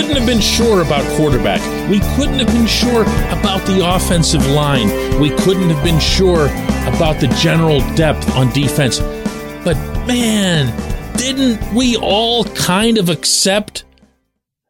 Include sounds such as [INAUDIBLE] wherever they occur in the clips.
couldn't have been sure about quarterback. We couldn't have been sure about the offensive line. We couldn't have been sure about the general depth on defense. But man, didn't we all kind of accept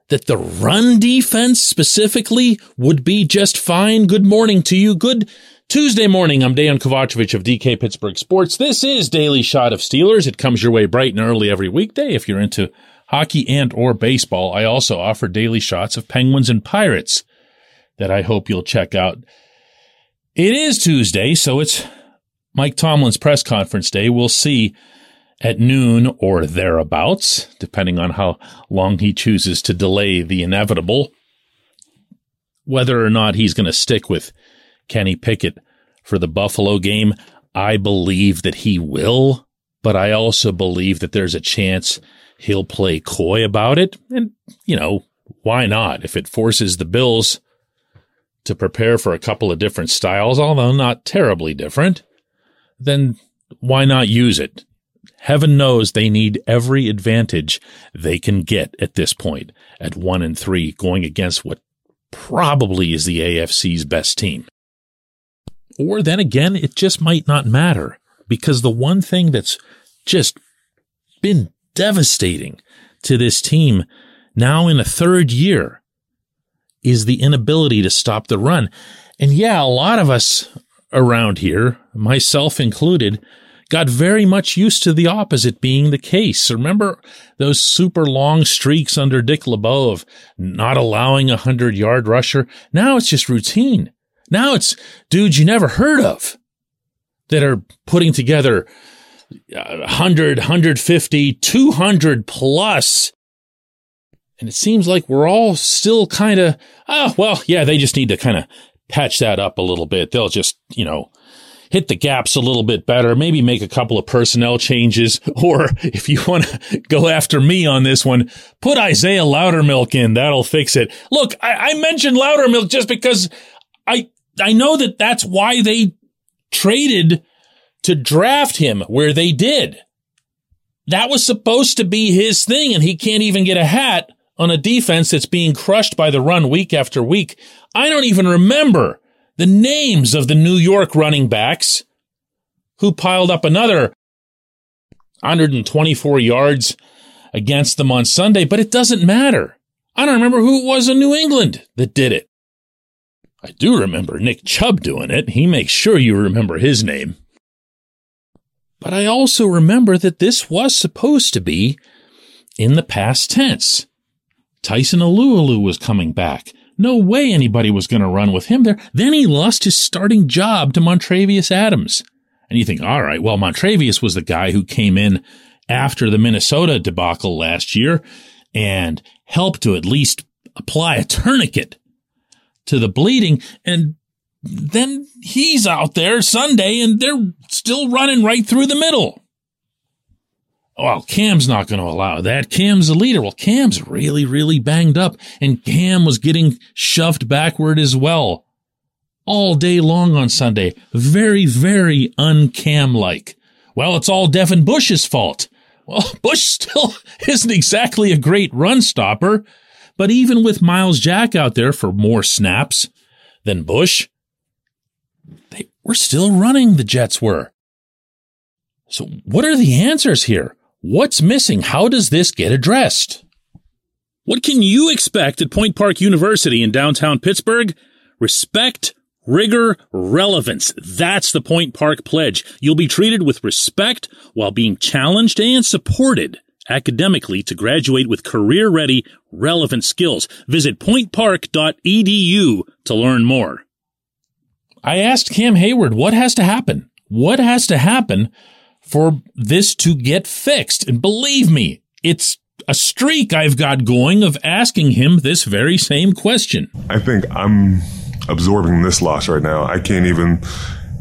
that the run defense specifically would be just fine? Good morning to you. Good Tuesday morning. I'm Dejan Kovacevic of DK Pittsburgh Sports. This is Daily Shot of Steelers. It comes your way bright and early every weekday if you're into hockey and or baseball. I also offer daily shots of Penguins and Pirates that I hope you'll check out. It is Tuesday, so it's Mike Tomlin's press conference day. We'll see at noon or thereabouts, depending on how long he chooses to delay the inevitable, whether or not he's going to stick with Kenny Pickett for the Buffalo game. I believe that he will, but I also believe that there's a chance he'll play coy about it. And, you know, why not? If it forces the Bills to prepare for a couple of different styles, although not terribly different, then why not use it? Heaven knows they need every advantage they can get at this point at one and three going against what probably is the AFC's best team. Or then again, it just might not matter because the one thing that's just been devastating to this team now in a third year is the inability to stop the run. And yeah, a lot of us around here, myself included, got very much used to the opposite being the case. Remember those super long streaks under Dick LeBeau of not allowing a hundred yard rusher? Now it's just routine. Now it's dudes you never heard of that are putting together uh, 100, 150, 200 plus. And it seems like we're all still kind of, oh, ah, well, yeah, they just need to kind of patch that up a little bit. They'll just, you know, hit the gaps a little bit better, maybe make a couple of personnel changes, [LAUGHS] or if you want to go after me on this one, put Isaiah Loudermilk in. That'll fix it. Look, I, I mentioned Loudermilk just because I, I know that that's why they traded to draft him where they did. That was supposed to be his thing, and he can't even get a hat on a defense that's being crushed by the run week after week. I don't even remember the names of the New York running backs who piled up another 124 yards against them on Sunday, but it doesn't matter. I don't remember who it was in New England that did it. I do remember Nick Chubb doing it. He makes sure you remember his name. But I also remember that this was supposed to be in the past tense. Tyson Alualu was coming back. No way anybody was going to run with him there. Then he lost his starting job to Montravius Adams. And you think, all right, well, Montravius was the guy who came in after the Minnesota debacle last year and helped to at least apply a tourniquet to the bleeding. And then he's out there Sunday and they're still running right through the middle well, Cam's not going to allow that. Cam's the leader. Well, Cam's really, really banged up and Cam was getting shoved backward as well all day long on Sunday. Very, very uncam like. Well, it's all Devin Bush's fault. Well, [LAUGHS] Bush still [LAUGHS] isn't exactly a great run stopper, but even with Myles Jack out there for more snaps than Bush, they were still running, the Jets were. So what are the answers here? What's missing? How does this get addressed? What can you expect at Point Park University in downtown Pittsburgh? Respect, rigor, relevance. That's the Point Park pledge. You'll be treated with respect while being challenged and supported academically to graduate with career ready, relevant skills. Visit pointpark.edu to learn more. I asked Cam Heyward what has to happen? What has to happen for this to get fixed. And believe me, it's a streak I've got going of asking him this very same question. I think I'm absorbing this loss right now. I can't even,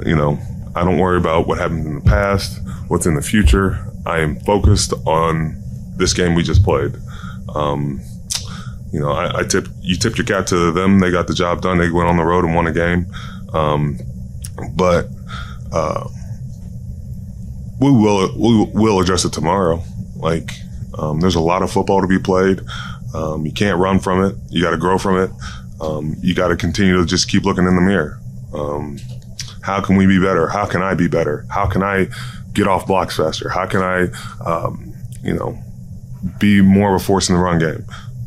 you know, I don't worry about what happened in the past, what's in the future. I am focused on this game we just played. Um, you know, I, I you tipped your cap to them. They got the job done. They went on the road and won a game. Um, but uh, we will we will address it tomorrow. Like um, there's a lot of football to be played. Um, you can't run from it. You got to grow from it. Um, you got to continue to just keep looking in the mirror. Um, how can we be better? How can I be better? How can I get off blocks faster? How can I, um, you know, be more of a force in the run game?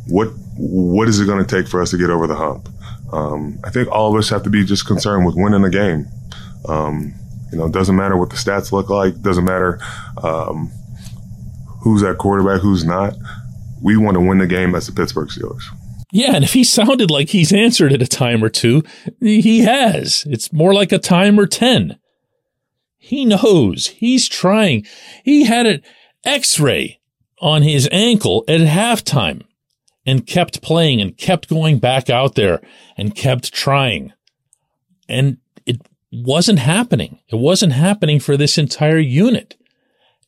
What what is it going to take for us to get over the hump? Um, I think all of us have to be just concerned with winning the game. Um, you know, it doesn't matter what the stats look like. Doesn't matter um, who's at quarterback, who's not. We want to win the game as the Pittsburgh Steelers. Yeah, and if he sounded like he's answered it a time or two, he has. It's more like a time or 10. He knows. He's trying. He had an x-ray on his ankle at halftime and kept playing and kept going back out there and kept trying. And it wasn't happening. It wasn't happening for this entire unit.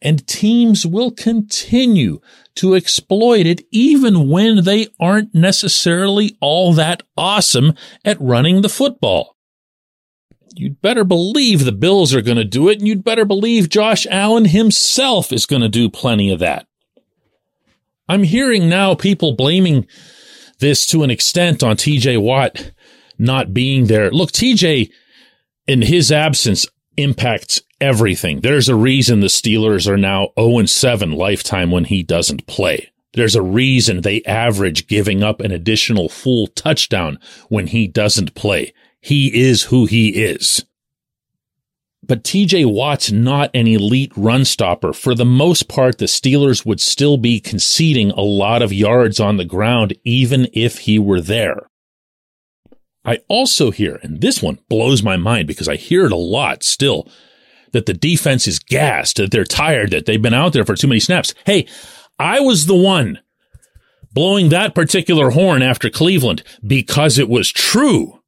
And teams will continue to exploit it even when they aren't necessarily all that awesome at running the football. You'd better believe the Bills are going to do it, and you'd better believe Josh Allen himself is going to do plenty of that. I'm hearing now people blaming this to an extent on TJ Watt not being there. Look, TJ in his absence impacts everything. There's a reason the Steelers are now 0 7 lifetime when he doesn't play. There's a reason they average giving up an additional full touchdown when he doesn't play. He is who he is. But TJ Watt's not an elite run stopper. For the most part, the Steelers would still be conceding a lot of yards on the ground, even if he were there. I also hear, and this one blows my mind because I hear it a lot still, that the defense is gassed, that they're tired, that they've been out there for too many snaps. Hey, I was the one blowing that particular horn after Cleveland because it was true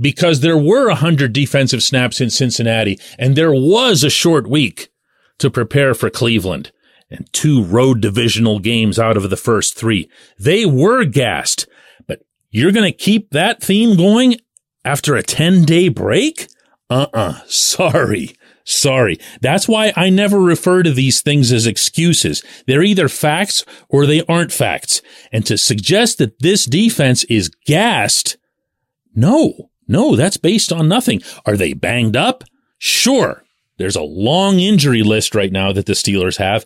because there were a hundred defensive snaps in Cincinnati and there was a short week to prepare for Cleveland and two road divisional games out of the first three. They were gassed, but you're going to keep that theme going after a 10 day break? Uh-uh. Sorry. Sorry. That's why I never refer to these things as excuses. They're either facts or they aren't facts. And to suggest that this defense is gassed, no, no, that's based on nothing. Are they banged up? Sure. There's a long injury list right now that the Steelers have,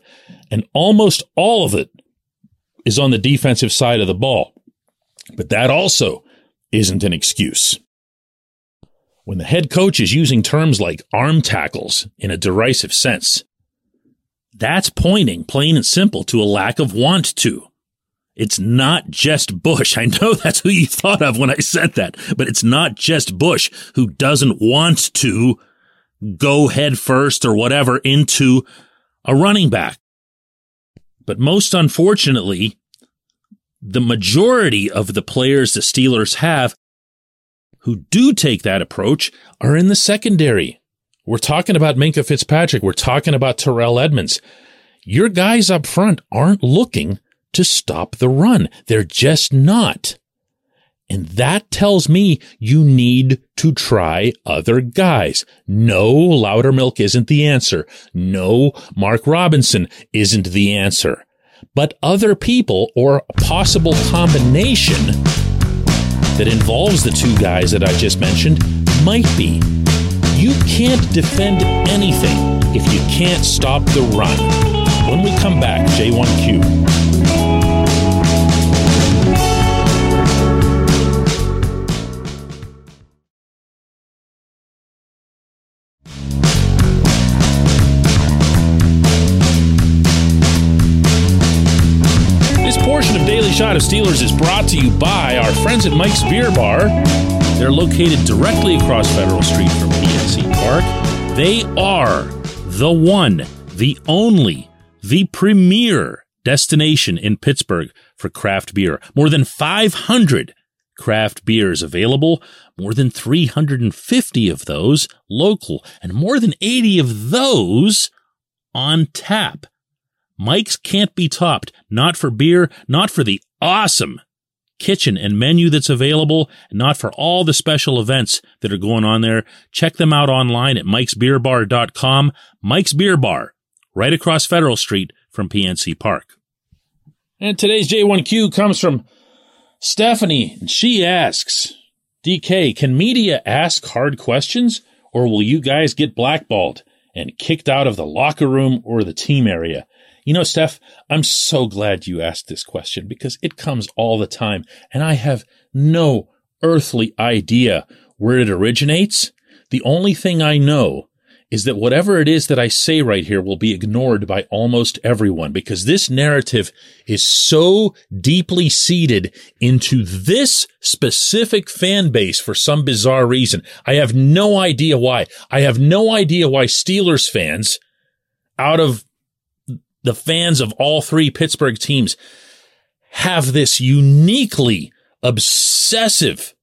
and almost all of it is on the defensive side of the ball. But that also isn't an excuse. When the head coach is using terms like arm tackles in a derisive sense, that's pointing, plain and simple, to a lack of want to. It's not just Bush. I know [LAUGHS] that's who you thought of when I said that, but it's not just Bush who doesn't want to go head first or whatever into a running back. But most unfortunately, the majority of the players the Steelers have who do take that approach are in the secondary. We're talking about Minkah Fitzpatrick. We're talking about Terrell Edmunds. Your guys up front aren't looking to stop the run. They're just not. And that tells me you need to try other guys. No, Loudermilk isn't the answer. No, Mark Robinson isn't the answer. But other people or a possible combination that involves the two guys that I just mentioned might be. You can't defend anything if you can't stop the run. When we come back, J1Q. Shot of Steelers is brought to you by our friends at Mike's Beer Bar. They're located directly across Federal Street from PNC Park. They are the one, the only, the premier destination in Pittsburgh for craft beer. More than 500 craft beers available, more than 350 of those local, and more than 80 of those on tap. Mike's can't be topped, not for beer, not for the awesome kitchen and menu that's available, not for all the special events that are going on there. Check them out online at mikesbeerbar.com. Mike's Beer Bar, right across Federal Street from PNC Park. And today's J1Q comes from Stephanie, and she asks, DK, can media ask hard questions, or will you guys get blackballed and kicked out of the locker room or the team area? You know, Steph, I'm so glad you asked this question because it comes all the time, and I have no earthly idea where it originates. The only thing I know is that whatever it is that I say right here will be ignored by almost everyone because this narrative is so deeply seated into this specific fan base for some bizarre reason. I have no idea why. I have no idea why Steelers fans out of the fans of all three Pittsburgh teams have this uniquely obsessive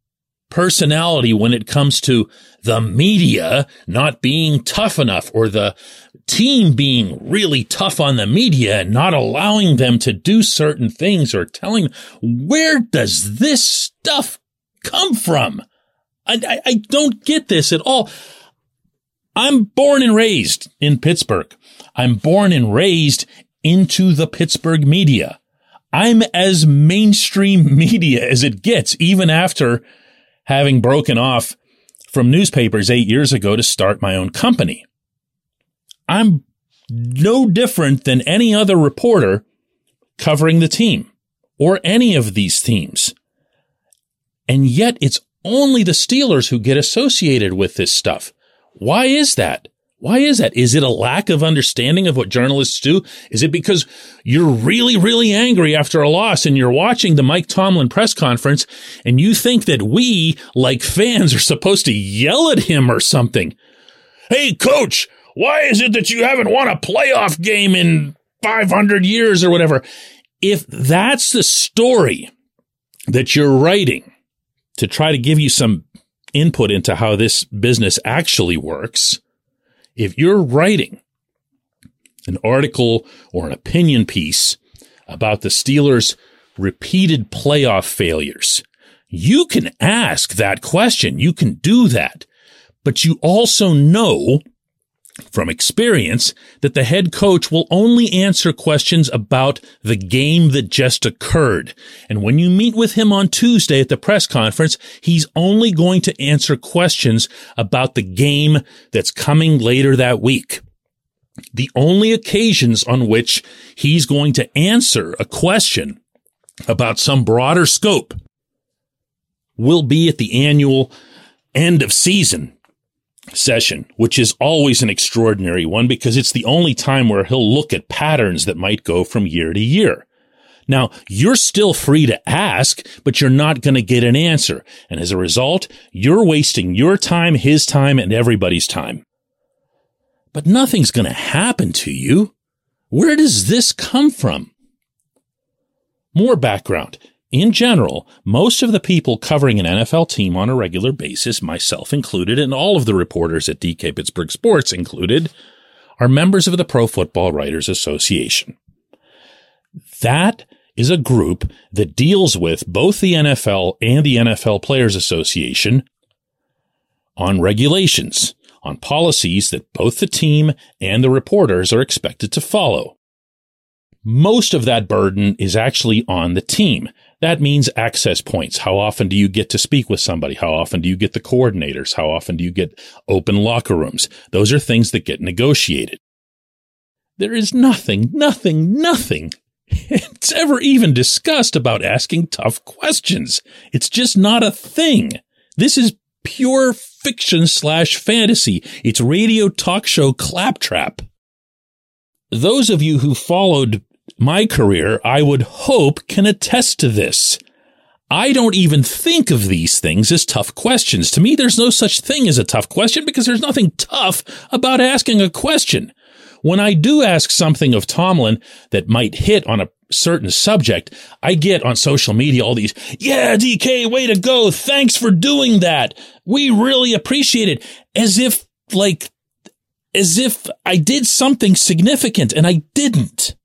personality when it comes to the media not being tough enough or the team being really tough on the media and not allowing them to do certain things or telling where does this stuff come from? I, I, I don't get this at all. I'm born and raised in Pittsburgh. I'm born and raised into the Pittsburgh media. I'm as mainstream [LAUGHS] media as it gets, even after having broken off from newspapers eight years ago to start my own company. I'm no different than any other reporter covering the team or any of these teams. And yet it's only the Steelers who get associated with this stuff. Why is that? Why is that? Is it a lack of understanding of what journalists do? Is it because you're really, really angry after a loss and you're watching the Mike Tomlin press conference and you think that we, like fans, are supposed to yell at him or something? Hey, coach, why is it that you haven't won a playoff game in 500 years or whatever? If that's the story that you're writing to try to give you some input into how this business actually works, if you're writing an article or an opinion piece about the Steelers' repeated playoff failures, you can ask that question. You can do that. But you also know from experience that the head coach will only answer questions about the game that just occurred. And when you meet with him on Tuesday at the press conference, he's only going to answer questions about the game that's coming later that week. The only occasions on which he's going to answer a question about some broader scope will be at the annual end of season session, which is always an extraordinary one because it's the only time where he'll look at patterns that might go from year to year. Now, you're still free to ask, but you're not going to get an answer. And as a result, you're wasting your time, his time, and everybody's time. But nothing's going to happen to you. Where does this come from? More background. In general, most of the people covering an NFL team on a regular basis, myself included, and all of the reporters at DK Pittsburgh Sports included, are members of the Pro Football Writers Association. That is a group that deals with both the NFL and the NFL Players Association on regulations, on policies that both the team and the reporters are expected to follow. Most of that burden is actually on the team. That means access points. How often do you get to speak with somebody? How often do you get the coordinators? How often do you get open locker rooms? Those are things that get negotiated. There is nothing, nothing, nothing it's ever even discussed about asking tough questions. It's just not a thing. This is pure fiction slash fantasy. It's radio talk show claptrap. Those of you who followed my career, I would hope, can attest to this. I don't even think of these things as tough questions. To me, there's no such thing as a tough question because there's nothing tough about asking a question. When I do ask something of Tomlin that might hit on a certain subject, I get on social media all these, yeah, DK, way to go. Thanks for doing that. We really appreciate it. As if, like, as if I did something significant and I didn't.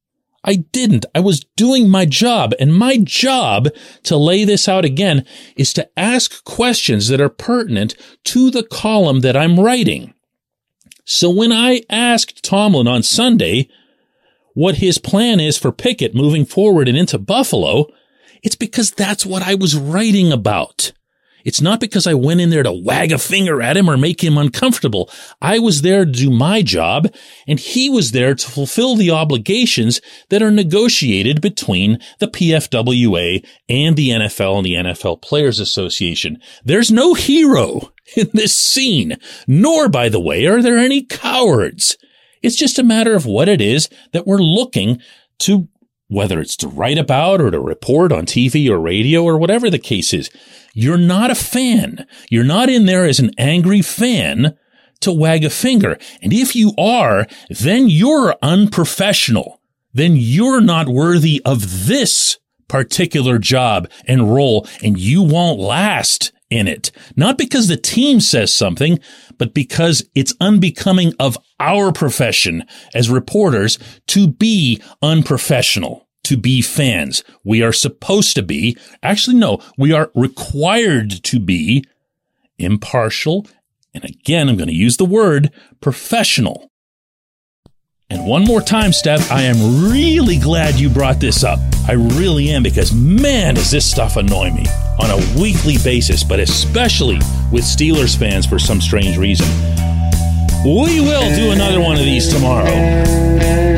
I didn't. I was doing my job and my job to lay this out again is to ask questions that are pertinent to the column that I'm writing. So when I asked Tomlin on Sunday, what his plan is for Pickett moving forward and into Buffalo, it's because that's what I was writing about. It's not because I went in there to wag a finger at him or make him uncomfortable. I was there to do my job and he was there to fulfill the obligations that are negotiated between the PFWA and the NFL and the NFL Players Association. There's no hero in this scene, nor, by the way, are there any cowards. It's just a matter of what it is that we're looking to whether it's to write about or to report on TV or radio or whatever the case is. You're not a fan. You're not in there as an angry fan to wag a finger. And if you are, then you're unprofessional. Then you're not worthy of this particular job and role and you won't last in it. Not because the team says something, but because it's unbecoming of our profession as reporters to be unprofessional, to be fans. We are supposed to be, actually, no, we are required to be impartial. And again, I'm going to use the word professional. And one more time, Steph, I am really glad you brought this up. I really am because man, does this stuff annoy me on a weekly basis, but especially with Steelers fans for some strange reason. We will do another one of these tomorrow.